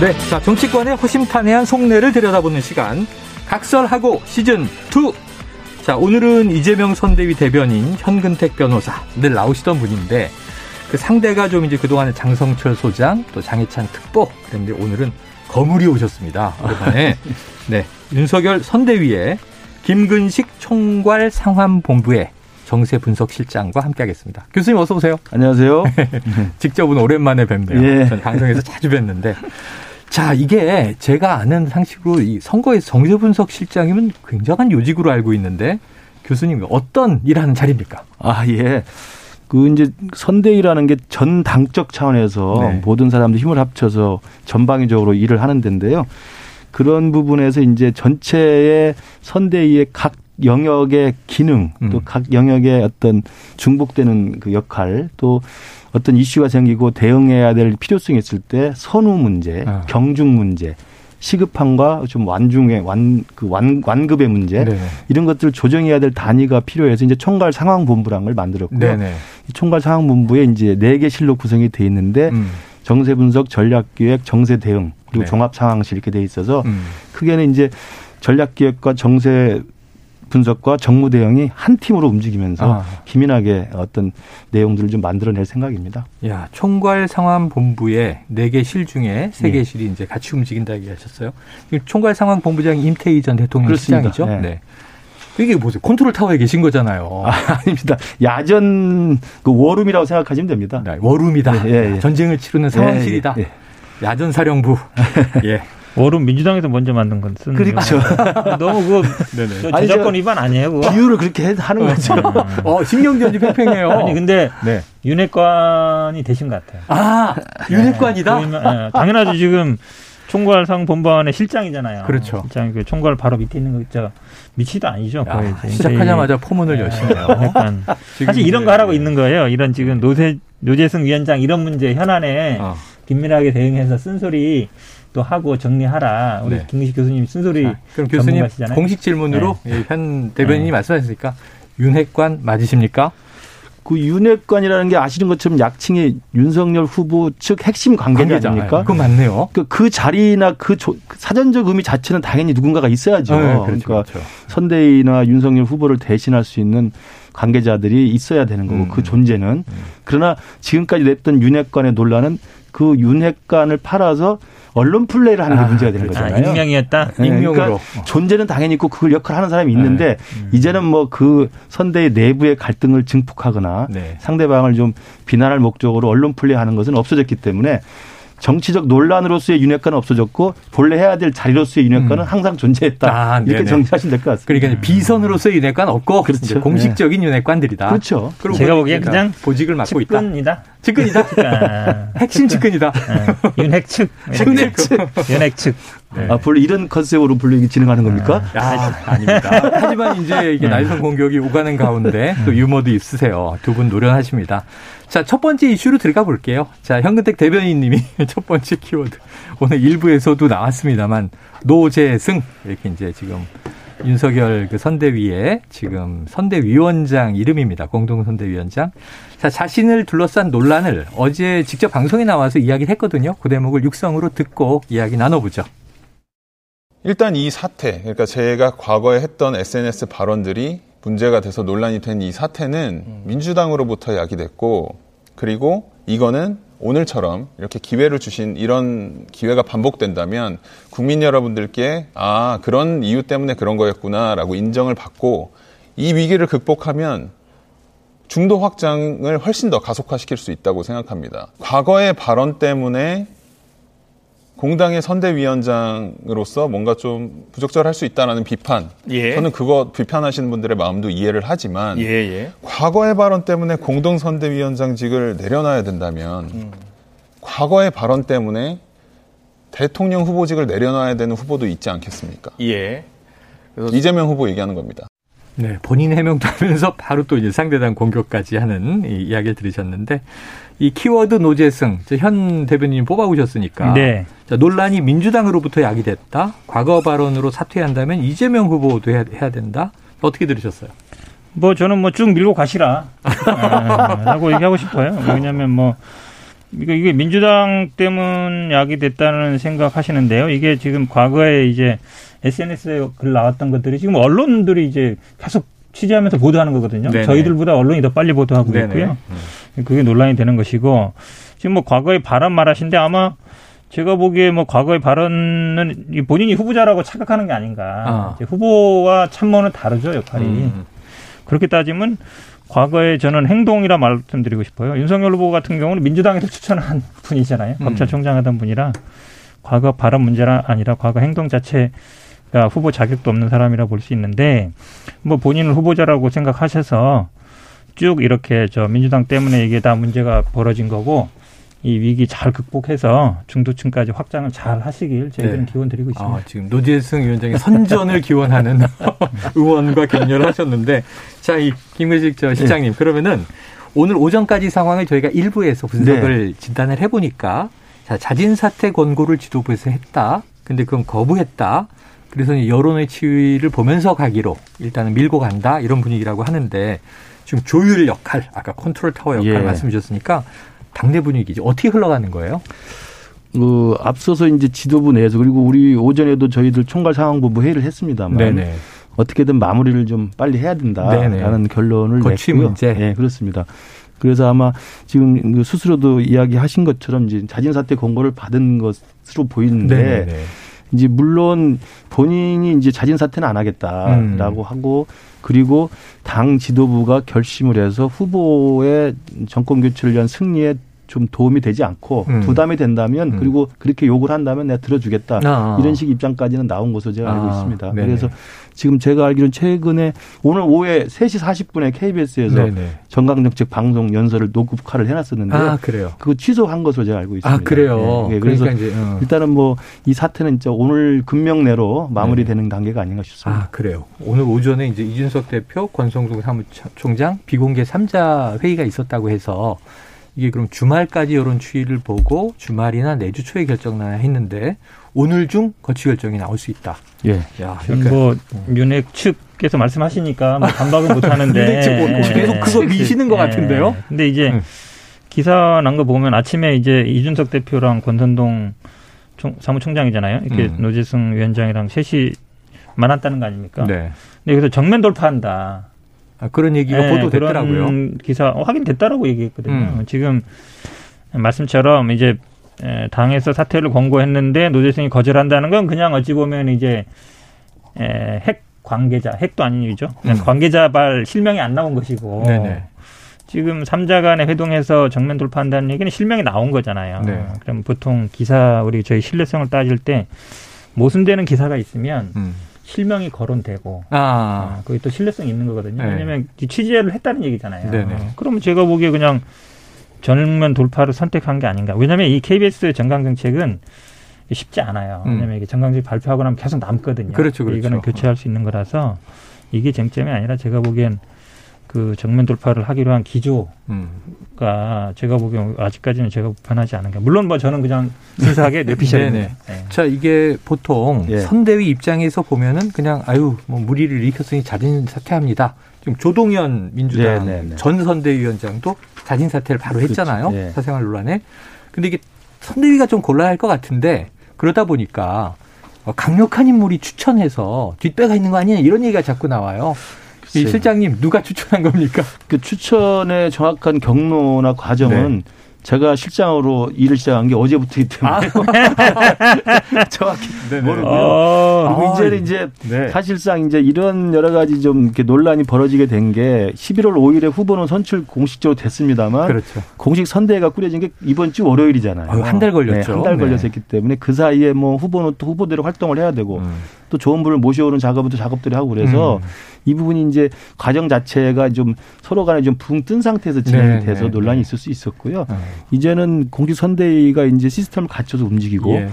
네, 자 정치권의 허심탄회한 속내를 들여다보는 시간 각설하고 시즌 2. 자 오늘은 이재명 선대위 대변인 현근택 변호사 늘 나오시던 분인데 그 상대가 좀 이제 그동안에 장성철 소장 또 장해찬 특보 그런데 오늘은 거물이 오셨습니다. 오랜만에 네 윤석열 선대위에 김근식 총괄 상황본부의 정세 분석 실장과 함께하겠습니다. 교수님 어서 오세요. 안녕하세요. 직접은 오랜만에 뵙네요. 예. 전 방송에서 자주 뵀는데. 자, 이게 제가 아는 상식으로 이 선거에서 정세 분석 실장이면 굉장한 요직으로 알고 있는데 교수님 어떤 일하는 자리입니까? 아, 예. 그 이제 선대위라는 게 전 당적 차원에서 네. 모든 사람들 힘을 합쳐서 전방위적으로 일을 하는 데인데요. 그런 부분에서 이제 전체의 선대위의 각 영역의 기능 음. 또각 영역의 어떤 중복되는 그 역할 또 어떤 이슈가 생기고 대응해야 될 필요성이 있을 때 선후 문제, 아. 경중 문제, 시급함과 좀 완중의 완 그 완, 완급의 문제 네. 이런 것들을 조정해야 될 단위가 필요해서 이제 총괄 상황 본부라는 걸 만들었고요. 네네. 이 총괄 상황 본부에 이제 네 개 실로 구성이 돼 있는데 음. 정세 분석, 전략 기획, 정세 대응 그리고 네. 종합 상황실 이렇게 돼 있어서 음. 크게는 이제 전략 기획과 정세 분석과 정무 대응이 한 팀으로 움직이면서 아. 기민하게 어떤 내용들을 좀 만들어낼 생각입니다. 야, 총괄 상황 본부의 네 개 실 중에 세개 예. 실이 이제 같이 움직인다 얘기하셨어요. 총괄 상황 본부장이 임태희 전 대통령 그렇습니다. 실장이죠. 네. 네. 이게 보세요. 컨트롤 타워에 계신 거잖아요. 아, 아닙니다. 야전 그 war room이라고 생각하시면 됩니다. 네, war room이다. 예, 예. 전쟁을 치르는 상황실이다. 예, 예. 야전 사령부. 예. 워룸 민주당에서 먼저 만든 건 쓰는 그렇죠. 너무 그거 네네. 저 아니, 저작권 저- 위반 아니에요, 그거? 비유를 그렇게 해- 하는 거죠. 어, 신경전지 팽팽해요. 아니 근데 네. 윤핵관이 되신 것 같아요. 아, 윤핵관이다? 그러면, 예, 당연하죠. 지금 총괄상 본부안의 실장이잖아요. 그렇죠. 실장 그 총괄 바로 밑에 있는 거 진짜 미치도 아니죠. 거의 야, 시작하자마자 포문을 여시네요. 약간 사실 이런 거 하라고 있는 거예요. 이런 지금 노세 노재승 위원장 이런 문제 현안에 어. 긴밀하게 대응해서 쓴소리 또 하고 정리하라. 우리 네. 김기식 교수님 쓴소리 자, 그럼 교수님 전문가시잖아요. 공식 질문으로 예, 현 대변인이 네. 말씀하셨으니까 윤핵관 맞으십니까? 그 윤핵관이라는 게 아시는 것처럼 약칭이 윤석열 후보 측 핵심 관계자 아닙니까? 그거 맞네요. 그, 그 자리나 그, 조- 그 사전적 의미 자체는 당연히 누군가가 있어야죠. 네, 그렇죠, 그러니까 그렇죠. 선대위나 윤석열 후보를 대신할 수 있는 관계자들이 있어야 되는 거고 음. 그 존재는 그러나 지금까지 냈던 윤핵관의 논란은 그 윤핵관을 팔아서 언론 플레이를 하는 게 아, 문제가 되는 그렇죠. 아, 거잖아요. 익명이었다. 네, 익명으로. 그러니까 존재는 당연히 있고 그걸 역할을 하는 사람이 있는데 이제는 뭐 그 선대의 내부의 갈등을 증폭하거나 네. 상대방을 좀 비난할 목적으로 언론 플레이하는 것은 없어졌기 때문에 정치적 논란으로서의 윤핵관은 없어졌고 본래 해야 될 자리로서의 윤핵관은 음. 항상 존재했다 아, 이렇게. 정리하시면 될 것 같습니다. 그러니까 비선으로서의 윤핵관 없고 그렇죠. 이제 공식적인 윤핵관들이다. 그렇죠. 그리고 제가 보기엔 그냥 보직을 맡고 있다. 측근이다. 측근이다. 아, 핵심 측근이다. 어, 윤핵측. 윤핵측. 윤핵측. 네. 아, 본래 이런 컨셉으로 분류기 진행하는 겁니까? 야, 아닙니다. 하지만 이제 이게 날선 공격이 오가는 가운데 또 유머도 있으세요. 두 분 노련하십니다. 자, 첫 번째 이슈로 들어가 볼게요. 자, 현근택 대변인님이 첫 번째 키워드. 오늘 일부에서도 나왔습니다만, 노재승. 이렇게 이제 지금 윤석열 그 선대위의 지금 선대위원장 이름입니다. 공동선대위원장. 자, 자신을 둘러싼 논란을 어제 직접 방송에 나와서 이야기를 했거든요. 그 대목을 육성으로 듣고 이야기 나눠보죠. 일단 이 사태, 그러니까 제가 과거에 했던 SNS 발언들이 문제가 돼서 논란이 된 이 사태는 민주당으로부터 야기됐고, 그리고 이거는 오늘처럼 이렇게 기회를 주신 이런 기회가 반복된다면 국민 여러분들께 아, 그런 이유 때문에 그런 거였구나라고 인정을 받고 이 위기를 극복하면 중도 확장을 훨씬 더 가속화시킬 수 있다고 생각합니다. 과거의 발언 때문에 공당의 선대위원장으로서 뭔가 좀 부적절할 수 있다라는 비판. 예. 저는 그거 비판하시는 분들의 마음도 이해를 하지만 예, 예. 과거의 발언 때문에 공동 선대위원장직을 내려놔야 된다면 과거의 발언 때문에 대통령 후보직을 내려놔야 되는 후보도 있지 않겠습니까? 예. 이재명 후보 얘기하는 겁니다. 네, 본인 해명도 하면서 바로 또 이제 상대당 공격까지 하는 이 이야기를 들으셨는데 이 키워드 노재승 현 대변인 뽑아오셨으니까 네. 자, 논란이 민주당으로부터 야기됐다. 과거 발언으로 사퇴한다면 이재명 후보도 해야, 해야 된다. 어떻게 들으셨어요? 뭐 저는 뭐 쭉 밀고 가시라 아, 라고 얘기하고 싶어요. 왜냐하면 뭐 이거 이게 민주당 때문 약이 됐다는 생각하시는데요. 이게 지금 과거에 이제 SNS에 글 나왔던 것들이 지금 언론들이 이제 계속 취재하면서 보도하는 거거든요. 네네. 저희들보다 언론이 더 빨리 보도하고 네네. 있고요. 그게 논란이 되는 것이고 지금 뭐 과거의 발언 말하신데 아마 제가 보기에 뭐 과거의 발언은 이 본인이 후보자라고 착각하는 게 아닌가. 아. 후보와 참모는 다르죠 역할이. 음. 그렇게 따지면 과거에 저는 행동이라 말씀드리고 싶어요. 윤석열 후보 같은 경우는 민주당에서 추천한 분이잖아요. 음. 검찰총장 하던 분이라 과거 발언 문제가 아니라 과거 행동 자체가 후보 자격도 없는 사람이라 볼 수 있는데 뭐 본인을 후보자라고 생각하셔서 쭉 이렇게 저 민주당 때문에 이게 다 문제가 벌어진 거고 이 위기 잘 극복해서 중도층까지 확장을 잘 하시길 저희들은 네. 기원 드리고 있습니다. 아, 지금 노재승 위원장의 선전을 기원하는 의원과 격려를 하셨는데 자, 이 김근식 저 실장님 그러면은 오늘 오전까지 상황을 저희가 일부에서 분석을 진단을 해보니까 자, 자진 사퇴 권고를 지도부에서 했다. 근데 그건 거부했다. 그래서 여론의 추이를 보면서 가기로 일단은 밀고 간다 이런 분위기라고 하는데 지금 조율 역할 아까 컨트롤 타워 역할 예. 말씀 주셨으니까 당내 분위기죠 어떻게 흘러가는 거예요? 그 앞서서 이제 지도부 내에서 그리고 우리 오전에도 저희들 총괄 상황본부 회의를 했습니다만 어떻게든 마무리를 좀 빨리 해야 된다라는 네네. 결론을 거취 냈고요. 문제. 네, 그렇습니다. 그래서 아마 지금 그 스스로도 이야기하신 것처럼 이제 자진 사퇴 권고를 받은 것으로 보이는데 네네네. 이제 물론 본인이 이제 자진 사퇴는 안 하겠다라고 음. 하고 그리고 당 지도부가 결심을 해서 후보의 정권 교체를 위한 승리에 좀 도움이 되지 않고 음. 부담이 된다면 음. 그리고 그렇게 욕을 한다면 내가 들어주겠다 아. 이런 식 입장까지는 나온 것으로 제가 알고 아, 있습니다. 네네. 그래서 지금 제가 알기로는 최근에 오늘 오후에 3시 40분에 KBS에서. 정강정책 방송 연설을 녹음화를 해놨었는데요. 아 그래요. 그거 취소한 것으로 제가 알고 있습니다. 아 그래요. 예, 예, 그래서 그러니까 이제 어. 일단은 뭐 이 사태는 진짜 오늘 금명 내로 마무리되는 단계가 아닌가 싶습니다. 아 그래요. 오늘 오전에 이제 이준석 대표, 권성동 사무총장 비공개 3자 회의가 있었다고 해서 이게 그럼 주말까지 여론 추이를 보고 주말이나 내주 초에 결정나야 했는데 오늘 중 거취 결정이 나올 수 있다. 예. 야, 뭐 윤핵 측께서 말씀하시니까 뭐 반박은 못 하는데 뭐 계속 그거 미시는 것 같은데요? 근데 이제 음. 기사 난 거 보면 아침에 이제 이준석 대표랑 권선동 총, 사무총장이잖아요. 이렇게 음. 노재승 위원장이랑 셋이 만났다는 거 아닙니까? 네. 근데 그래서 정면 돌파한다. 아, 그런 얘기가 네, 보도됐더라고요. 그런 기사 어, 확인됐다라고 얘기했거든요. 음. 지금 말씀처럼 이제 에, 당에서 사퇴를 권고했는데 노재승이 거절한다는 건 그냥 어찌 보면 이제 에, 핵 관계자, 핵도 아닌 일이죠. 그냥 음. 관계자발 실명이 안 나온 것이고 네네. 지금 삼자 간에 회동해서 정면 돌파한다는 얘기는 실명이 나온 거잖아요. 네. 그럼 보통 기사 우리 저희 신뢰성을 따질 때 모순되는 기사가 있으면 음. 실명이 거론되고 아, 아, 그게 또 신뢰성이 있는 거거든요. 네. 왜냐하면 이 취재를 했다는 얘기잖아요. 네네. 그러면 제가 보기에 그냥 전면 돌파를 선택한 게 아닌가. 왜냐하면 이 KBS 정강 정책은 쉽지 않아요. 음. 왜냐하면 이게 정강정책 발표하고 나면 계속 남거든요. 그렇죠, 그렇죠. 이거는 교체할 수 있는 거라서 이게 쟁점이 아니라 제가 보기엔 그 정면 돌파를 하기로 한 기조가 음. 제가 보기엔 아직까지는 제가 불편하지 않은가. 물론 뭐 저는 그냥 순수하게 뇌피셜입니다. 네네. 네. 자, 이게 보통 예. 선대위 입장에서 보면은 그냥 아유, 뭐 무리를 일으켰으니 자진 사퇴합니다. 지금 조동현 민주당 네, 네, 네. 전 선대위원장도 자진 사퇴를 바로 했잖아요. 그렇죠. 예. 사생활 논란에. 근데 이게 선대위가 좀 곤란할 것 같은데 그러다 보니까 어, 강력한 인물이 추천해서 뒷배가 있는 거 아니냐 이런 얘기가 자꾸 나와요. 이. 실장님 누가 추천한 겁니까? 그 추천의 정확한 경로나 과정은 네. 제가 실장으로 일을 시작한 게 어제부터이기 때문에 정확히 모르고요. 어, 그리고 아, 이제는 이제 네. 사실상 이제 이런 여러 가지 좀 이렇게 논란이 벌어지게 된 게 11월 5일에 후보는 선출 공식적으로 됐습니다만 그렇죠. 공식 선대회가 꾸려진 게 이번 주 월요일이잖아요. 한 달 걸렸죠. 한달 네. 걸려서 했기 때문에 그 사이에 뭐 후보는 또 후보대로 활동을 해야 되고 음. 또 좋은 분을 모셔오는 작업도 작업들이 하고 그래서 음. 이 부분이 이제 과정 자체가 좀 서로 간에 좀 붕 뜬 상태에서 진행이 네, 돼서 네, 논란이 네. 있을 수 있었고요. 어. 이제는 공직 선대위가 이제 시스템을 갖춰서 움직이고 예.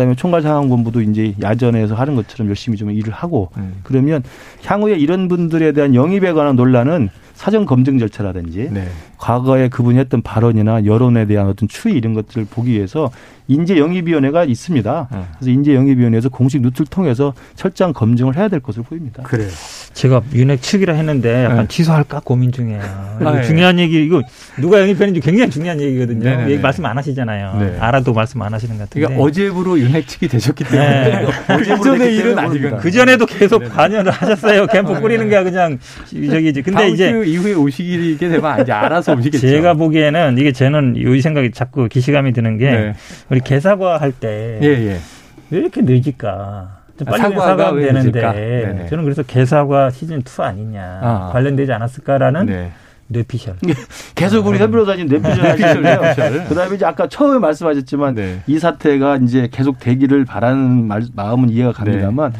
그다음에 총괄상황본부도 이제 야전에서 하는 것처럼 열심히 좀 일을 하고 음. 그러면 향후에 이런 분들에 대한 영입에 관한 논란은 사전 검증 절차라든지 네. 과거에 그분이 했던 발언이나 여론에 대한 어떤 추이 이런 것들을 보기 위해서 인재 영입위원회가 있습니다. 네. 그래서 인재 영입위원회에서 공식 루트를 통해서 철저한 검증을 해야 될 것으로 보입니다. 그래요. 제가 윤핵 측이라 했는데 약간 네. 취소할까 고민 중이에요. 아, 네. 중요한 얘기 이거 누가 영입했는지 굉장히 중요한 얘기거든요. 네, 네, 얘기 말씀 안 하시잖아요. 네. 알아도 말씀 안 하시는 것 같은데. 그러니까 어제부로 윤핵 측이 되셨기 때문에 그 전의 일은 아직은 그 전에도 계속 관여를 하셨어요. 캠프 꾸리는 게 그냥 저기지. 근데 이제 이후에 오시게 되면 이제 알아서 오시겠죠. 제가 보기에는 이게 저는 이 생각이 자꾸 기시감이 드는 게 우리 개사과 할때 예, 예. 왜 이렇게 늦을까? 빨리 아, 사과하면 되는데 저는 그래서 개사과 시즌 2 아니냐 아. 관련되지 않았을까라는 네. 뇌피셜. 계속 우리 현변호사님 뇌피셜 하시는데요. 그다음에 이제 아까 처음에 말씀하셨지만 네. 이 사태가 이제 계속 되기를 바라는 말, 마음은 이해가 갑니다만 네.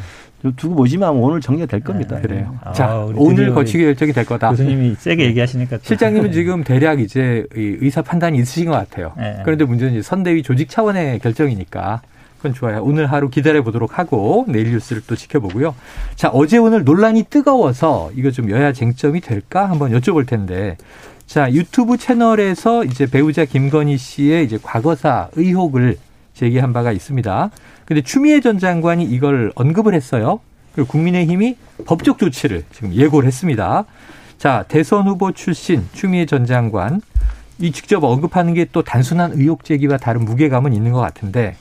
두고 보시면 오늘 정리가 될 겁니다. 네. 그래요. 아, 자, 오늘 거치기 결정이 될 거다. 교수님이 세게 얘기하시니까. 실장님은 지금 대략 이제 의사 판단이 있으신 것 같아요. 네. 그런데 문제는 선대위 조직 차원의 결정이니까 그건 좋아요. 오늘 하루 기다려 보도록 하고 내일 뉴스를 또 지켜보고요. 자, 어제 오늘 논란이 뜨거워서 이거 좀 여야 쟁점이 될까 한번 여쭤볼 텐데. 자, 유튜브 채널에서 이제 배우자 김건희 씨의 이제 과거사 의혹을 제기한 바가 있습니다. 근데 추미애 전 장관이 이걸 언급을 했어요. 그리고 국민의힘이 법적 조치를 지금 예고를 했습니다. 자, 대선 후보 출신 추미애 전 장관 이 직접 언급하는 게 또 단순한 의혹 제기와 다른 무게감은 있는 것 같은데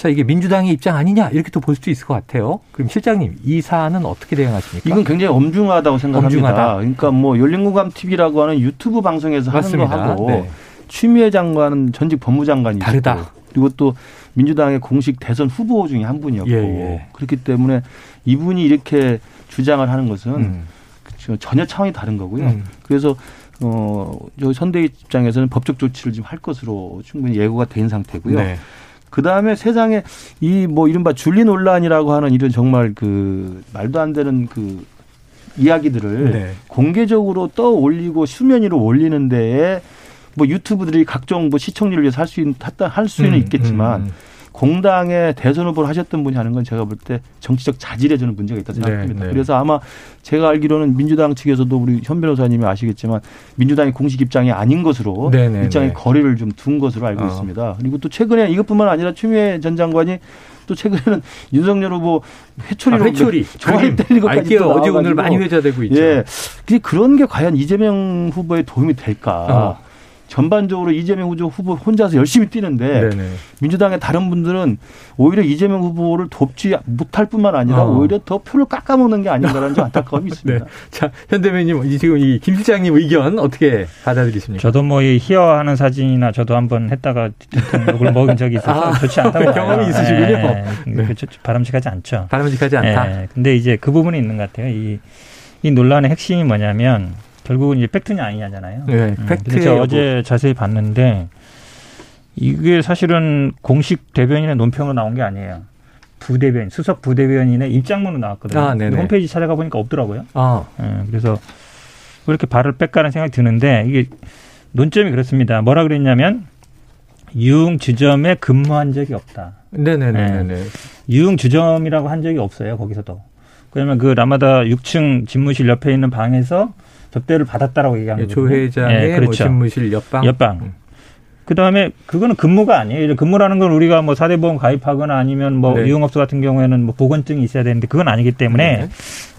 자, 이게 민주당의 입장 아니냐 이렇게 또 볼 수도 있을 것 같아요. 그럼 실장님 이 사안은 어떻게 대응하십니까? 이건 굉장히 엄중하다고 생각합니다. 엄중하다. 그러니까 뭐 열린공감 TV라고 하는 유튜브 방송에서 맞습니다. 하는 거 하고 네. 추미애 장관은 전직 법무장관이 다르다. 그리고 또 민주당의 공식 대선 후보 중에 한 분이었고 예, 예. 그렇기 때문에 이분이 이렇게 주장을 하는 것은 음. 전혀 차원이 다른 거고요. 음. 그래서 어, 저 선대 입장에서는 법적 조치를 지금 할 것으로 충분히 예고가 된 상태고요. 네. 그 다음에 세상에 이 뭐 이른바 줄리 논란이라고 하는 이런 정말 그 말도 안 되는 그 이야기들을 네. 공개적으로 떠올리고 수면 위로 올리는 데에 뭐 유튜브들이 각종 뭐 시청률을 위해서 할 수 있는 할 수 는 음, 있겠지만 음, 음. 공당의 대선 후보를 하셨던 분이 하는 건 제가 볼 때 정치적 자질에 저는 문제가 있다 생각합니다. 네, 네. 그래서 아마 제가 알기로는 민주당 측에서도 우리 현 변호사님이 아시겠지만 민주당의 공식 입장이 아닌 것으로 네, 네 입장의 네. 거리를 좀 둔 것으로 알고 어. 있습니다. 그리고 또 최근에 이것뿐만 아니라 추미애 전 장관이 또 최근에는 윤석열 후보 회초리로 아, 회초리 좋아요 때리는 것까지 또 어제 오늘 많이 회자되고 있죠. 예. 그런 게 과연 이재명 후보에 도움이 될까? 어. 전반적으로 이재명 후보 혼자서 열심히 뛰는데 네네. 민주당의 다른 분들은 오히려 이재명 후보를 돕지 못할 뿐만 아니라 어. 오히려 더 표를 깎아먹는 게 아닌가라는 좀 안타까움이 네. 있습니다. 네. 자, 현대맨님 지금 이 김 실장님 의견 어떻게 받아들이십니까? 저도 뭐 이 희화하는 사진이나 저도 한번 했다가 욕을 먹은 적이 있어서 아, 좋지 않다고 경험이 있으시군요. 네. 네. 그 바람직하지 않죠. 바람직하지 않다. 네. 근데 이제 그 부분이 있는 것 같아요. 이, 이 논란의 핵심이 뭐냐면 결국은 이제 팩트냐 아니냐잖아요. 네, 음, 팩트. 제가 어제 자세히 봤는데 이게 사실은 공식 대변인의 논평으로 나온 게 아니에요. 부대변인, 수석 부대변인의 입장문으로 나왔거든요. 아, 홈페이지 찾아가 보니까 없더라고요. 아. 네, 그래서 왜 이렇게 발을 뺄까라는 생각이 드는데 이게 논점이 그렇습니다. 뭐라 그랬냐면 유흥 주점에 근무한 적이 없다. 네네네. 네. 유흥 주점이라고 한 적이 없어요. 거기서도. 그러면 그 라마다 6층 집무실 옆에 있는 방에서 접대를 받았다라고 얘기하는 거죠. 조 회장의 예, 그렇죠. 뭐 집무실 옆방. 옆방. 음. 그 다음에 그거는 근무가 아니에요. 근무라는 건 우리가 뭐 사대보험 가입하거나 아니면 뭐 네. 유흥업소 같은 경우에는 뭐 보건증이 있어야 되는데 그건 아니기 때문에 네.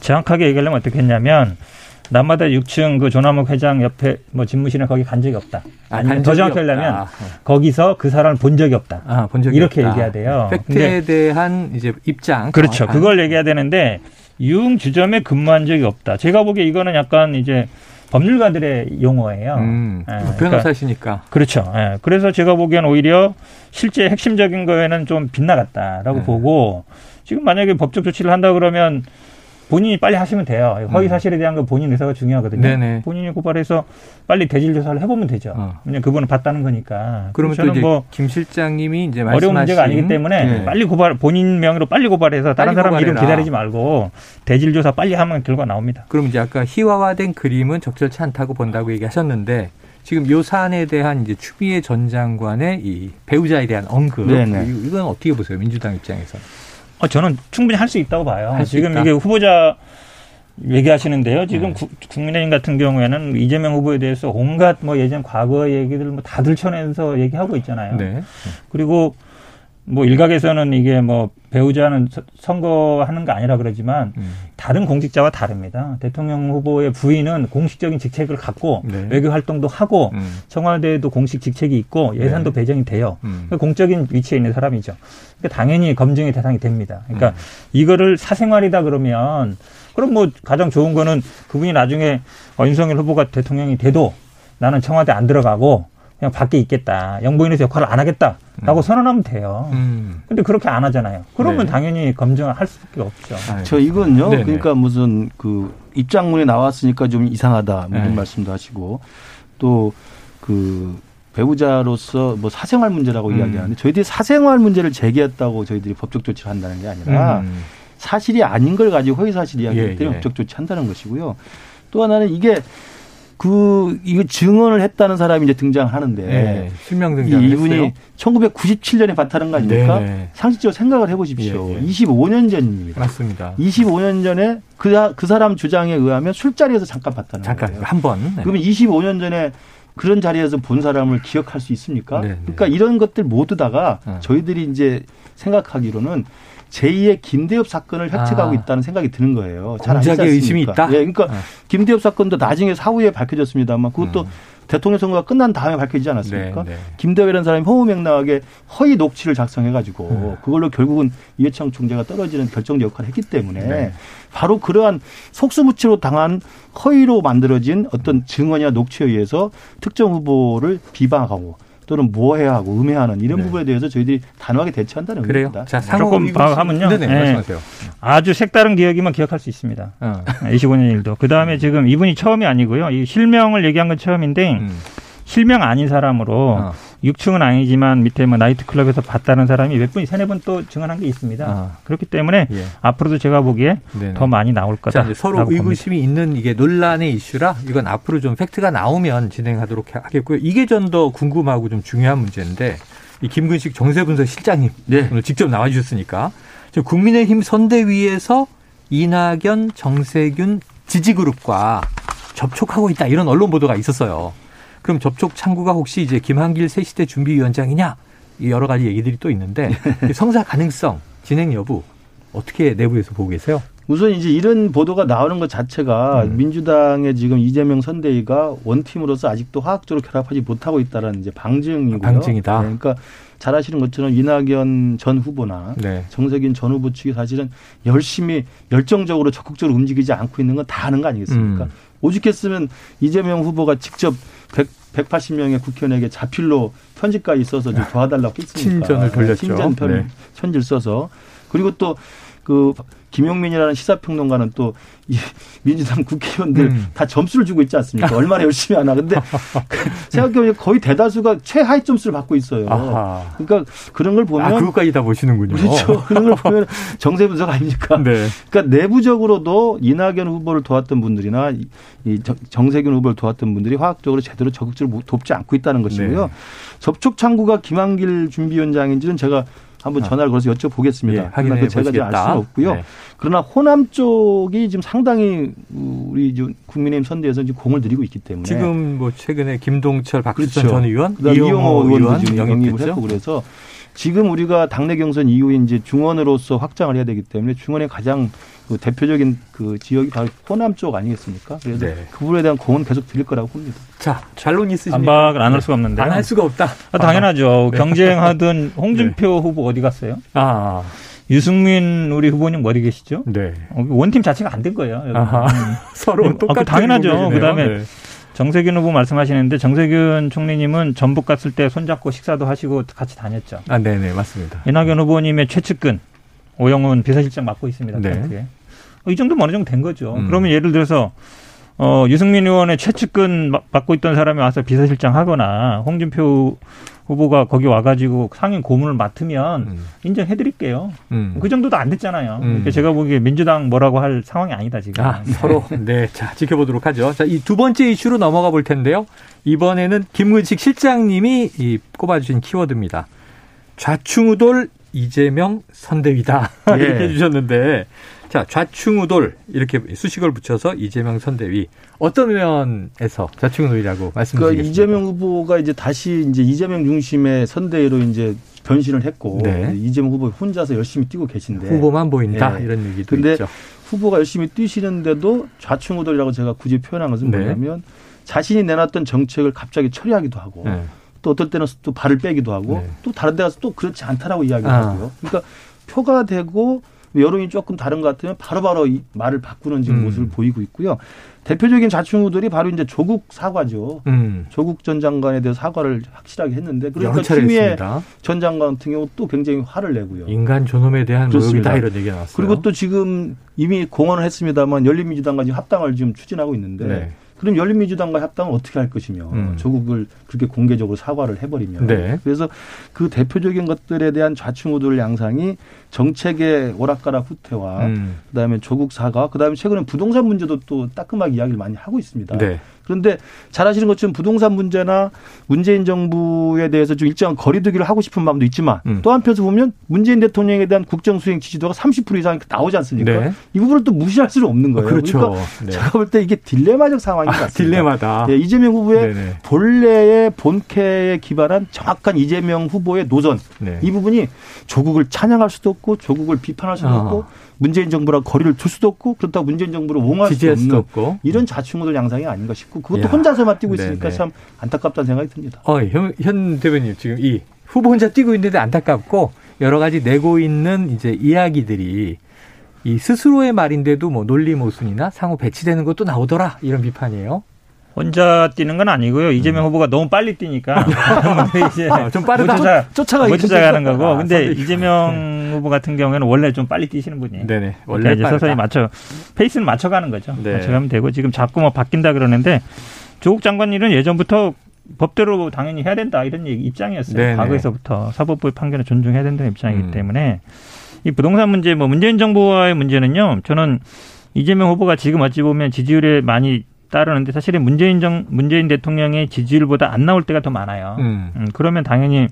정확하게 얘기하려면 어떻게 했냐면 남마다 6층 그 조남욱 회장 옆에 뭐 집무실에 거기 간 적이 없다. 아, 아니면 더 정확히 하려면 아, 거기서 그 사람을 본 적이 없다. 아, 본 적이 이렇게 없다. 얘기해야 돼요. 팩트에 대한 이제 입장. 그렇죠. 어, 그걸 얘기해야 되는데 유흥 주점에 근무한 적이 없다. 제가 보기에 이거는 약간 이제 법률가들의 용어예요. 음, 예, 뭐 변호사시니까. 그러니까, 그렇죠. 예, 그래서 제가 보기엔 오히려 실제 핵심적인 거에는 좀 빗나갔다라고 네. 보고 지금 만약에 법적 조치를 한다 그러면 본인이 빨리 하시면 돼요. 허위 음. 사실에 대한 건 본인 의사가 중요하거든요. 네네. 본인이 고발해서 빨리 대질 조사를 해보면 되죠. 어. 왜냐면 그분은 봤다는 거니까. 그러면 저는 뭐 김 실장님이 이제 어려운 문제가 아니기 때문에 네. 빨리 고발 본인 명의로 빨리 고발해서 다른 사람 고발해라. 이름 기다리지 말고 대질 조사 빨리 하면 결과 나옵니다. 그럼 이제 아까 희화화된 그림은 적절치 않다고 본다고 얘기하셨는데 지금 요 사안에 대한 이제 추미애 전 장관의 이 배우자에 대한 언급 네네. 이건 어떻게 보세요 민주당 입장에서? 어, 저는 충분히 할 수 있다고 봐요. 지금 있다. 이게 후보자 얘기하시는데요. 지금 네. 국민의힘 같은 경우에는 이재명 후보에 대해서 온갖 뭐 예전 과거 얘기들 뭐 다 들춰내서 얘기하고 있잖아요. 네. 그리고 뭐 일각에서는 이게 뭐 배우자는 선거하는 거 아니라 그러지만 음. 다른 공직자와 다릅니다. 대통령 후보의 부인은 공식적인 직책을 갖고 네. 외교 활동도 하고 음. 청와대에도 공식 직책이 있고 예산도 네. 배정이 돼요. 음. 그러니까 공적인 위치에 있는 사람이죠. 그러니까 당연히 검증의 대상이 됩니다. 그러니까 음. 이거를 사생활이다 그러면 그럼 뭐 가장 좋은 거는 그분이 나중에 윤석열 후보가 대통령이 돼도 나는 청와대 안 들어가고 그냥 밖에 있겠다. 영부인에서 역할을 안 하겠다라고 음. 선언하면 돼요. 음. 근데 그렇게 안 하잖아요. 그러면 네. 당연히 검증을 할 수밖에 없죠. 아, 저 이건요. 네네. 그러니까 무슨 그 입장문에 나왔으니까 좀 이상하다 뭐 이런 네. 말씀도 하시고 또 그 배우자로서 뭐 사생활 문제라고 음. 이야기하는데 저희들이 사생활 문제를 제기했다고 저희들이 법적 조치를 한다는 게 아니라 음. 사실이 아닌 걸 가지고 허위 사실 이야기하기 예, 때문에 예. 법적 조치한다는 것이고요. 또 하나는 이게 그 이거 증언을 했다는 사람이 이제 등장하는데 네, 실명 등장 이분이 했어요? 1997년에 바타는 거 아닙니까? 네, 네. 상식적으로 생각을 해보십시오. 예, 예. 25년 전입니다. 맞습니다. 25년 전에 그, 그 사람 주장에 의하면 술자리에서 잠깐 봤다는 잠깐, 거예요. 한 번. 네. 그러면 25년 전에 그런 자리에서 본 사람을 기억할 수 있습니까? 네, 네. 그러니까 이런 것들 모두 다가 어. 저희들이 이제 생각하기로는 제2의 김대엽 사건을 획책하고 아. 있다는 생각이 드는 거예요. 잘공작의 의심이 있다. 예, 그러니까 아. 김대엽 사건도 나중에 사후에 밝혀졌습니다만 그것도 음. 대통령 선거가 끝난 다음에 밝혀지지 않았습니까? 네, 네. 김대엽이라는 사람이 허무맹랑하게 허위 녹취를 작성해가지고 음. 그걸로 결국은 이해창 총재가 떨어지는 결정적 역할을 했기 때문에 네. 바로 그러한 속수무치로 당한 허위로 만들어진 어떤 증언이나 녹취에 의해서 특정 후보를 비방하고 또는 모해야 하고 음해하는 이런 네. 부분에 대해서 저희들이 단호하게 대처한다는 그래요. 의미입니다. 자, 조금 하면요. 네네, 네. 말씀하세요. 아주 색다른 기억이면 기억할 수 있습니다. 어. 25년 일도. 그 다음에 지금 이분이 처음이 아니고요. 이 실명을 얘기한 건 처음인데 음. 실명 아닌 사람으로 어. 6층은 아니지만 밑에 뭐 나이트클럽에서 봤다는 사람이 몇 분이 세네 번또 증언한 게 있습니다. 아. 그렇기 때문에 예. 앞으로도 제가 보기에 네네. 더 많이 나올 거다. 자, 서로 의구심이 봅니다. 있는 이게 논란의 이슈라 이건 앞으로 좀 팩트가 나오면 진행하도록 하겠고요. 이게 좀더 궁금하고 좀 중요한 문제인데 이 김근식 정세분석 실장님 네. 오늘 직접 나와주셨으니까 지금 국민의힘 선대위에서 이낙연, 정세균 지지그룹과 접촉하고 있다 이런 언론 보도가 있었어요. 그럼 접촉 창구가 혹시 이제 김한길 새시대 준비위원장이냐? 여러 가지 얘기들이 또 있는데 성사 가능성, 진행 여부 어떻게 내부에서 보고 계세요? 우선 이제 이런 보도가 나오는 것 자체가 음. 민주당의 지금 이재명 선대위가 원팀으로서 아직도 화학적으로 결합하지 못하고 있다는 이제 방증이고요. 방증이다. 네, 그러니까 잘 아시는 것처럼 이낙연 전 후보나 네. 정세균 전 후보 측이 사실은 열심히 열정적으로 적극적으로 움직이지 않고 있는 건 다 아는 거 아니겠습니까? 음. 오죽했으면 이재명 후보가 직접 100, 180명의 국회의원에게 자필로 편지까지 써서 도와달라고 했습니까? 친전을 돌렸죠. 친전 편, 네. 편지를 써서 그리고 또 그 김용민이라는 시사평론가는 또 이 민주당 국회의원들 음. 다 점수를 주고 있지 않습니까? 얼마나 열심히 하나. 근데 생각해보면 거의 대다수가 최하위 점수를 받고 있어요. 아하. 그러니까 그런 걸 보면. 아, 그것까지 다 보시는군요. 그렇죠. 그런 걸 보면 정세 분석 아닙니까? 네. 그러니까 내부적으로도 이낙연 후보를 도왔던 분들이나 이 정세균 후보를 도왔던 분들이 화학적으로 제대로 적극적으로 돕지 않고 있다는 것이고요. 네. 접촉 창구가 김한길 준비위원장인지는 제가 한번 아. 전화를 걸어서 여쭤보겠습니다. 예, 그러나 제가 알 수는 없고요. 네. 그러나 호남 쪽이 지금 상당히 우리 국민의힘 선대에서 지금 공을 들이고 있기 때문에 지금 뭐 최근에 김동철 박수천 그렇죠. 전 의원, 이용호 의원도 지금 영입을 했고 그래서 지금 우리가 당내 경선 이후에 이제 중원으로서 확장을 해야 되기 때문에 중원의 가장 그 대표적인 그 지역이 바로 호남 쪽 아니겠습니까? 그래서 네. 그 부분에 대한 공은 계속 드릴 거라고 봅니다. 자, 잘론 있으십니까? 반박을 안할 수가 없는데. 안 할 수가 없다. 아, 당연하죠. 네. 경쟁하던 홍준표 네. 후보 어디 갔어요? 아. 유승민 우리 후보님 어디 계시죠? 네. 어, 원팀 자체가 안 된 거예요. 아하. 서로 네. 똑같은 아, 당연하죠. 그다음에 네. 정세균 후보 말씀하시는데 정세균 총리님은 전북 갔을 때 손잡고 식사도 하시고 같이 다녔죠. 아, 네네 맞습니다. 이낙연 후보님의 최측근 오영훈 비서실장 맡고 있습니다. 네. 이 정도면 어느 정도 된 거죠. 음. 그러면 예를 들어서 어, 유승민 의원의 최측근 맡고 있던 사람이 와서 비서실장 하거나 홍준표 후보가 거기 와가지고 상임 고문을 맡으면 음. 인정해드릴게요. 음. 그 정도도 안 됐잖아요. 음. 그러니까 제가 보기에 민주당 뭐라고 할 상황이 아니다 지금. 아, 서로 네, 자 지켜보도록 하죠. 자, 이 두 번째 이슈로 넘어가 볼 텐데요. 이번에는 김문식 실장님이 이 꼽아주신 키워드입니다. 좌충우돌 이재명 선대위다 예. 이렇게 해주셨는데 자, 좌충우돌 이렇게 수식을 붙여서 이재명 선대위 어떤 면에서 좌충우돌이라고 말씀드리겠습니다. 그러니까 이재명 후보가 이제 다시 이제 이재명 중심의 선대위로 이제 변신을 했고 네. 이재명 후보 혼자서 열심히 뛰고 계신데 후보만 보인다 네. 이런 얘기도 근데 있죠. 후보가 열심히 뛰시는데도 좌충우돌이라고 제가 굳이 표현한 것은 네. 뭐냐면 자신이 내놨던 정책을 갑자기 처리하기도 하고 네. 또 어떨 때는 또 발을 빼기도 하고 네. 또 다른 데 가서 또 그렇지 않다라고 이야기하고요. 아. 그러니까 표가 되고 여론이 조금 다른 것 같으면 바로바로 이 말을 바꾸는 지금 음. 모습을 보이고 있고요. 대표적인 자충우들이 바로 이제 조국 사과죠. 음. 조국 전 장관에 대해서 사과를 확실하게 했는데 그러니까 추미애 전 장관 같은 경우 또 굉장히 화를 내고요. 인간 존엄에 대한 모욕이다 이런 얘기가 나왔어요. 그리고 또 지금 이미 공언을 했습니다만 열린민주당과 지금 합당을 지금 추진하고 있는데 네. 그럼 열린민주당과 합당은 어떻게 할 것이며 음. 조국을 그렇게 공개적으로 사과를 해버리면 네. 그래서 그 대표적인 것들에 대한 좌충우돌 양상이 정책의 오락가락 후퇴와 음. 그다음에 조국 사과 그다음에 최근에 부동산 문제도 또 따끔하게 이야기를 많이 하고 있습니다. 네. 그런데 잘 아시는 것처럼 부동산 문제나 문재인 정부에 대해서 좀 일정한 거리두기를 하고 싶은 마음도 있지만 음. 또 한편에서 보면 문재인 대통령에 대한 국정 수행 지지도가 30% 이상 나오지 않습니까? 네. 이 부분을 또 무시할 수는 없는 거예요. 그렇죠. 그러니까 네. 제가 볼 때 이게 딜레마적 상황인 것 아, 같습니다. 딜레마다. 네, 이재명 후보의 네네. 본래의 본캐에 기반한 정확한 이재명 후보의 노선 네. 이 부분이 조국을 찬양할 수도 없고 조국을 비판할 수도 어. 없고 문재인 정부랑 거리를 둘 수도 없고 그렇다고 문재인 정부를 옹호할 수도 없는 없고. 이런 좌충우돌 양상이 아닌가 싶고 그것도 야. 혼자서만 뛰고 있으니까 네네. 참 안타깝다는 생각이 듭니다. 어, 현, 현 대변인 지금 이 후보 혼자 뛰고 있는데 안타깝고 여러 가지 내고 있는 이제 이야기들이 이 스스로의 말인데도 뭐 논리 모순이나 상호 배치되는 것도 나오더라 이런 비판이에요. 혼자 뛰는 건 아니고요. 이재명 음. 후보가 너무 빨리 뛰니까 이제 아, 좀 빠르다 쫓아, 쫓아가기 쫓아가는 거고. 아, 근데 선배. 이재명 네. 후보 같은 경우에는 원래 좀 빨리 뛰시는 분이에요. 네네. 원래 이제 서서히 맞춰 페이스는 맞춰가는 거죠. 네. 맞춰가면 되고 지금 자꾸 뭐 바뀐다 그러는데 조국 장관 일은 예전부터 법대로 당연히 해야 된다 이런 입장이었어요. 네네. 과거에서부터 사법부의 판결을 존중해야 된다는 입장이기 음. 때문에 이 부동산 문제 뭐 문재인 정부와의 문제는요. 저는 이재명 후보가 지금 어찌 보면 지지율에 많이 따르는데 사실은 문재인 정 문재인 대통령의 지지율보다 안 나올 때가 더 많아요. 음. 음, 그러면 당연히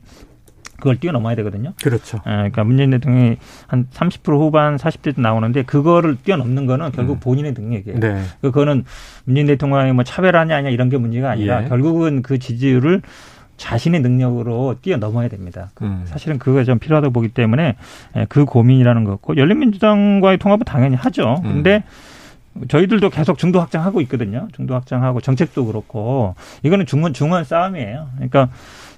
그걸 뛰어넘어야 되거든요. 그렇죠. 에, 예, 그러니까 문재인 대통령이 한 30% 후반 40대도 나오는데 그거를 뛰어넘는 거는 결국 음. 본인의 능력이에요. 네. 그거는 문재인 대통령이 뭐 차별하냐 아니냐 이런 게 문제가 아니라 예. 결국은 그 지지율을 자신의 능력으로 뛰어넘어야 됩니다. 음. 사실은 그거가 좀 필요하다고 보기 때문에 예, 그 고민이라는 거고 열린민주당과의 통합은 당연히 하죠. 음. 근데 음. 저희들도 계속 중도 확장하고 있거든요. 중도 확장하고 정책도 그렇고 이거는 중원 중원 싸움이에요. 그러니까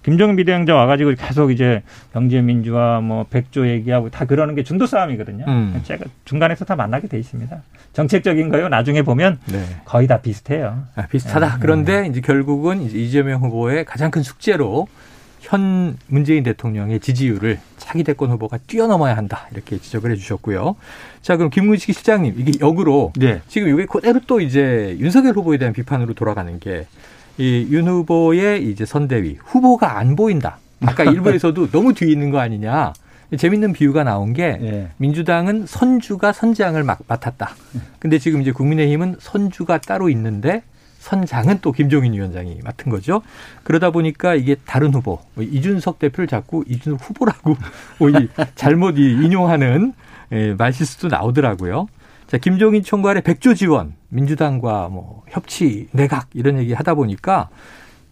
김정은 비대위원장 와가지고 계속 이제 경제민주화 뭐 백조 얘기하고 다 그러는 게 중도 싸움이거든요. 음. 제가 중간에서 다 만나게 돼 있습니다. 정책적인 거요. 나중에 보면 네. 거의 다 비슷해요. 아, 비슷하다. 네. 그런데 이제 결국은 이제 이재명 후보의 가장 큰 숙제로 현 문재인 대통령의 지지율을 차기 대권 후보가 뛰어넘어야 한다 이렇게 지적을 해주셨고요. 자 그럼 김문식 실장님 이게 역으로 네. 지금 이게 그대로 또 이제 윤석열 후보에 대한 비판으로 돌아가는 게 이 윤 후보의 이제 선대위 후보가 안 보인다. 아까 일부에서도 너무 뒤에 있는 거 아니냐. 재밌는 비유가 나온 게 네. 민주당은 선주가 선장을 막 맡았다. 근데 지금 이제 국민의힘은 선주가 따로 있는데 선장은 또 김종인 위원장이 맡은 거죠. 그러다 보니까 이게 다른 후보 뭐 이준석 대표를 자꾸 이준석 후보라고 뭐 잘못 인용하는 예, 말실수도 나오더라고요. 자, 김종인 총괄의 백조 지원, 민주당과 뭐 협치, 내각 이런 얘기 하다 보니까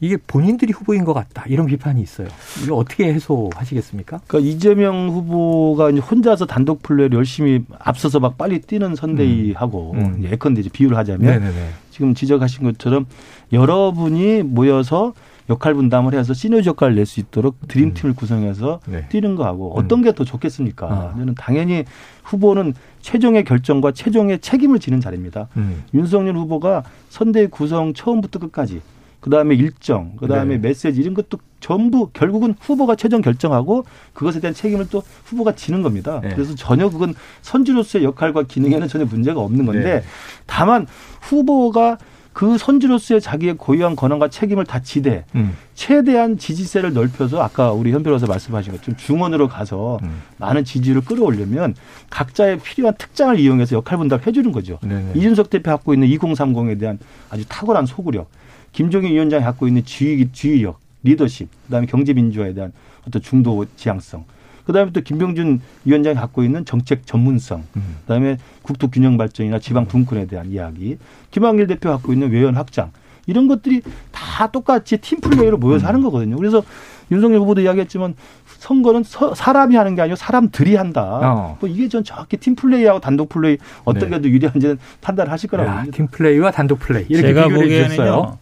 이게 본인들이 후보인 것 같다 이런 비판이 있어요. 이거 어떻게 해소하시겠습니까? 그러니까 이재명 후보가 이제 혼자서 단독 플레이를 열심히 앞서서 막 빨리 뛰는 선대위하고 음. 음. 예컨대 이제 비유를 하자면 네네네. 지금 지적하신 것처럼 여러분이 모여서 역할 분담을 해서 시너지 역할을 낼수 있도록 드림팀을 음. 구성해서 네. 뛰는 거하고 음. 어떤 게 더 좋겠습니까? 아. 저는 당연히 후보는 최종의 결정과 최종의 책임을 지는 자리입니다. 음. 윤석열 후보가 선대 구성 처음부터 끝까지 그다음에 일정, 그다음에 네. 메시지 이런 것도 전부 결국은 후보가 최종 결정하고 그것에 대한 책임을 또 후보가 지는 겁니다. 네. 그래서 전혀 그건 선주로서의 역할과 기능에는 전혀 문제가 없는 건데 네. 다만 후보가 그 선주로서의 자기의 고유한 권한과 책임을 다 지대 음. 최대한 지지세를 넓혀서 아까 우리 현 변호사 말씀하신 것처럼 중원으로 가서 음. 많은 지지를 끌어올려면 각자의 필요한 특장을 이용해서 역할 분담을 해주는 거죠. 네네. 이준석 대표 갖고 있는 2030에 대한 아주 탁월한 소구력, 김종인 위원장이 갖고 있는 지휘, 지휘력, 리더십, 그다음에 경제 민주화에 대한 어떤 중도 지향성, 그다음에 또 김병준 위원장이 갖고 있는 정책 전문성, 음. 그다음에 국토 균형 발전이나 지방 분권에 대한 이야기, 김한길 대표 갖고 있는 외연 확장 이런 것들이 다 똑같이 팀 플레이로 모여서 음. 하는 거거든요. 그래서 윤석열 후보도 이야기했지만 선거는 서, 사람이 하는 게 아니고 사람들이 한다. 어. 뭐 이게 전 정확히 팀 플레이하고 단독 플레이 어떤 게 더 유리한지는 판단하실 거라고 봅니다. 팀 플레이와 단독 플레이 이렇게 제가 보기에는요.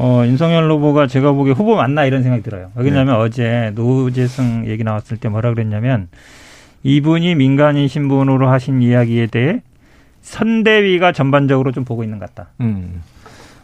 어, 윤석열 후보가 제가 보기에 후보 맞나 이런 생각이 들어요. 왜냐하면 네. 어제 노재승 얘기 나왔을 때 뭐라 그랬냐면 이분이 민간인 신분으로 하신 이야기에 대해 선대위가 전반적으로 좀 보고 있는 것 같다. 음.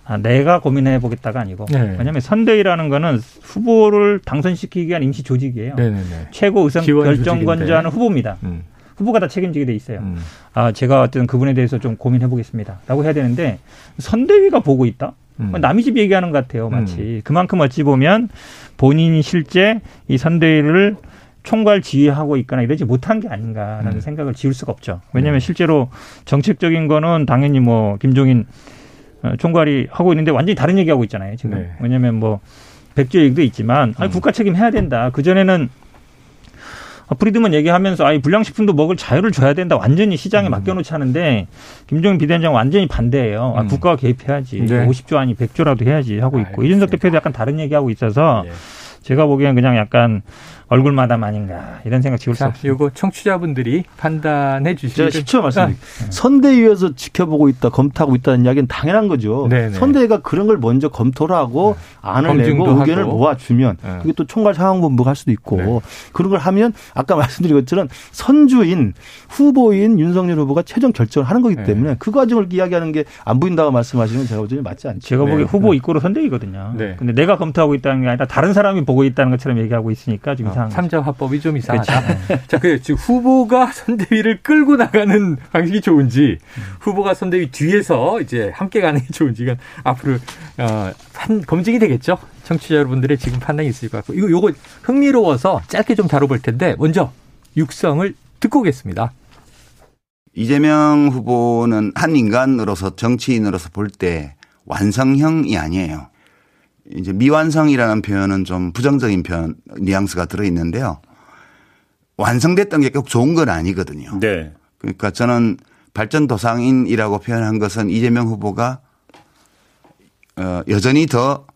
아, 내가 고민해 보겠다가 아니고 네. 왜냐하면 선대위라는 거는 후보를 당선시키기 위한 임시 조직이에요. 네네네. 네, 네. 최고 의선 결정권자는 후보입니다. 음. 후보가 다 책임지게 돼 있어요. 음. 아 제가 어떤 그분에 대해서 좀 고민해 보겠습니다.라고 해야 되는데 선대위가 보고 있다. 음. 남의 집 얘기하는 것 같아요, 마치. 음. 그만큼 어찌 보면 본인이 실제 이 선대위를 총괄 지휘하고 있거나 이러지 못한 게 아닌가라는 음. 생각을 지울 수가 없죠. 왜냐하면 음. 실제로 정책적인 거는 당연히 뭐 김종인 어, 총괄이 하고 있는데 완전히 다른 얘기하고 있잖아요, 지금. 네. 왜냐하면 뭐 백조 얘기도 있지만 아니, 음. 국가 책임 해야 된다. 그전에는 프리드먼 얘기하면서 아이 불량식품도 먹을 자유를 줘야 된다. 완전히 시장에 음. 맡겨놓지 하는데 김종인 비대위원장 완전히 반대예요. 아, 음. 국가가 개입해야지. 네. 50조 아니 100조라도 해야지 하고 있고 알겠습니다. 이준석 대표도 약간 다른 얘기하고 있어서 예. 제가 보기엔 그냥 약간 얼굴 마담 아닌가 이런 생각 지울 수 없습니다. 이거 청취자분들이 판단해 주시죠. 제가 10초 말씀드릴게요. 아. 선대위에서 지켜보고 있다, 검토하고 있다는 이야기는 당연한 거죠. 네네. 네. 선대위가 그런 걸 먼저 검토를 하고 네. 안을 내고 의견을 하고. 모아주면 네. 그게 또 총괄 상황본부가 할 수도 있고 네. 그런 걸 하면 아까 말씀드린 것처럼 선주인 후보인 윤석열 후보가 최종 결정을 하는 거기 네. 때문에 네. 그 과정을 이야기하는 게 안 보인다고 말씀하시면 제가 보기에 맞지 않죠. 제가 보기에 후보 이꼬로 선대위거든요. 근데 내가 검토하고 있다는 게 아니라 다른 사람이 보고 있다는 것처럼 얘기하고 있으니까 지금 어. 이상한 삼자 화법이 좀 이상하다. 그렇죠. 자, 그 지금 후보가 선대위를 끌고 나가는 방식이 좋은지 후보가 선대위 뒤에서 이제 함께 가는 게 좋은지 이건 앞으로 어, 한, 검증이 되겠죠. 청취자 여러분들의 지금 판단이 있을 것 같고 이거 요거 흥미로워서 짧게 좀 다뤄볼 텐데 먼저 육성을 듣고 오겠습니다. 이재명 후보는 한 인간으로서 정치인으로서 볼 때 완성형이 아니에요. 이제 미완성이라는 표현은 좀 부정적인 표현 뉘앙스가 들어 있는데요. 완성됐던 게 꼭 좋은 건 아니거든요. 네. 그러니까 저는 발전 도상인이라고 표현한 것은 이재명 후보가 어 여전히 더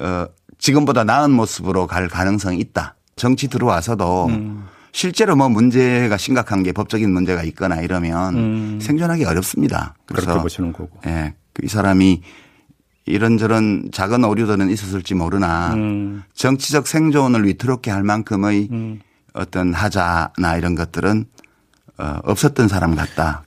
어, 지금보다 나은 모습으로 갈 가능성이 있다. 정치 들어와서도 음. 실제로 뭐 문제가 심각한 게 법적인 문제가 있거나 이러면 음. 생존하기 어렵습니다. 그래서 그렇게 보시는 거고. 예. 이 사람이 이런저런 작은 오류들은 있었을지 모르나 음. 정치적 생존을 위태롭게 할 만큼의 음. 어떤 하자나 이런 것들은 어, 없었던 사람 같다.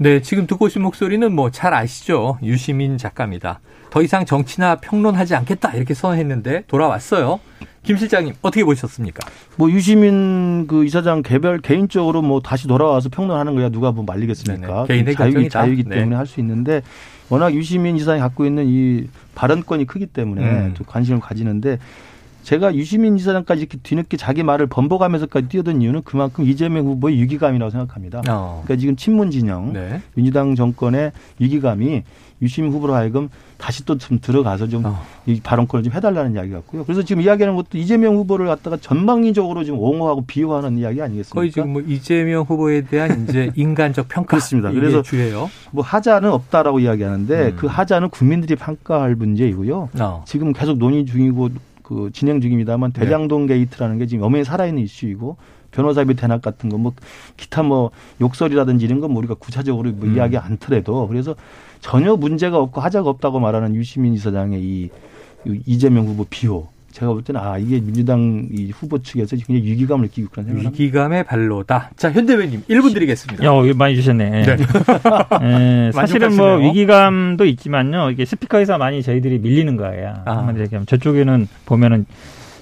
네, 지금 듣고 오신 목소리는 뭐 잘 아시죠? 유시민 작가입니다. 더 이상 정치나 평론하지 않겠다 이렇게 선언했는데 돌아왔어요. 김 실장님 어떻게 보셨습니까? 뭐 유시민 그 이사장 개별 개인적으로 뭐 다시 돌아와서 평론하는 거야 누가 뭐 말리겠습니까? 개인의 자유기 자유이기 네. 때문에 할 수 있는데 워낙 유시민 이사장이 갖고 있는 이 발언권이 크기 때문에 음. 관심을 가지는데 제가 유시민 이사장까지 이렇게 뒤늦게 자기 말을 번복하면서까지 뛰어든 이유는 그만큼 이재명 후보의 위기감이라고 생각합니다. 어. 그러니까 지금 친문 진영 네. 민주당 정권의 위기감이 유시민 후보로 하여금 다시 또 좀 들어가서 좀이 어. 발언권을 좀 해달라는 이야기 같고요. 그래서 지금 이야기하는 것도 이재명 후보를 갖다가 전방위적으로 지금 옹호하고 비호하는 이야기 아니겠습니까? 거의 지금 뭐 이재명 후보에 대한 이제 인간적 평가 그렇습니다. 그래서 주예요. 뭐 하자는 없다라고 이야기하는데 음. 그 하자는 국민들이 평가할 문제이고요. 어. 지금 계속 논의 중이고 그 진행 중입니다만 네. 대장동 네. 게이트라는 게 지금 엄연히 살아있는 이슈이고 변호사비 대납 같은 거 뭐 기타 뭐 욕설이라든지 이런 건 뭐 우리가 구체적으로 뭐 음. 이야기 않더라도 그래서 전혀 문제가 없고 하자가 없다고 말하는 유시민 이사장의 이 이재명 후보 비호 제가 볼 때는 아 이게 민주당 이 후보 측에서 굉장히 위기감을 느끼고 그런 생각. 위기감의 발로다. 자 현 대변인님 1분 드리겠습니다. 야, 많이 주셨네. 네. 네, 사실은 뭐 위기감도 있지만요. 이게 스피커에서 많이 저희들이 밀리는 거예요. 아. 얘기하면 저쪽에는 보면은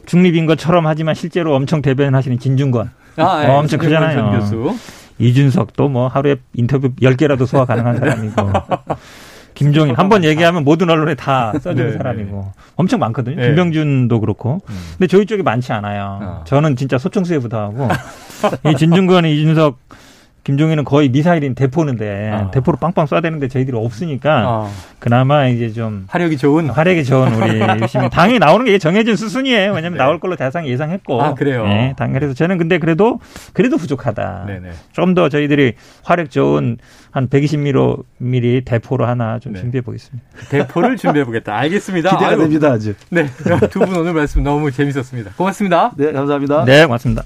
중립인 것처럼 하지만 실제로 엄청 대변하시는 진중권. 아, 네. 엄청 크잖아요. 이준석도 뭐 하루에 인터뷰 10개라도 소화 가능한 사람이고. 김종인 한 번 얘기하면 모든 언론에 다 써주는 네, 사람이고 네. 엄청 많거든요. 네. 김병준도 그렇고. 음. 근데 저희 쪽이 많지 않아요. 어. 저는 진짜 소총수에부터 하고 이 진중권, 이준석 김종인은 거의 미사일인 대포는데 어. 대포로 빵빵 쏴야 되는데 저희들이 없으니까 어. 그나마 이제 좀 화력이 좋은 화력이 좋은 우리 열심히 당연히 나오는 게 정해진 수순이에요. 왜냐하면 네. 나올 걸로 대상 예상했고 아 그래요. 네, 당연해서 저는 근데 그래도 그래도 부족하다. 좀 더 저희들이 화력 좋은 한 120mm 대포로 하나 좀 네. 준비해 보겠습니다. 대포를 준비해 보겠다. 알겠습니다. 기대가 아유. 됩니다 아주. 네, 두 분 오늘 말씀 너무 재밌었습니다. 고맙습니다. 네, 감사합니다. 네, 고맙습니다.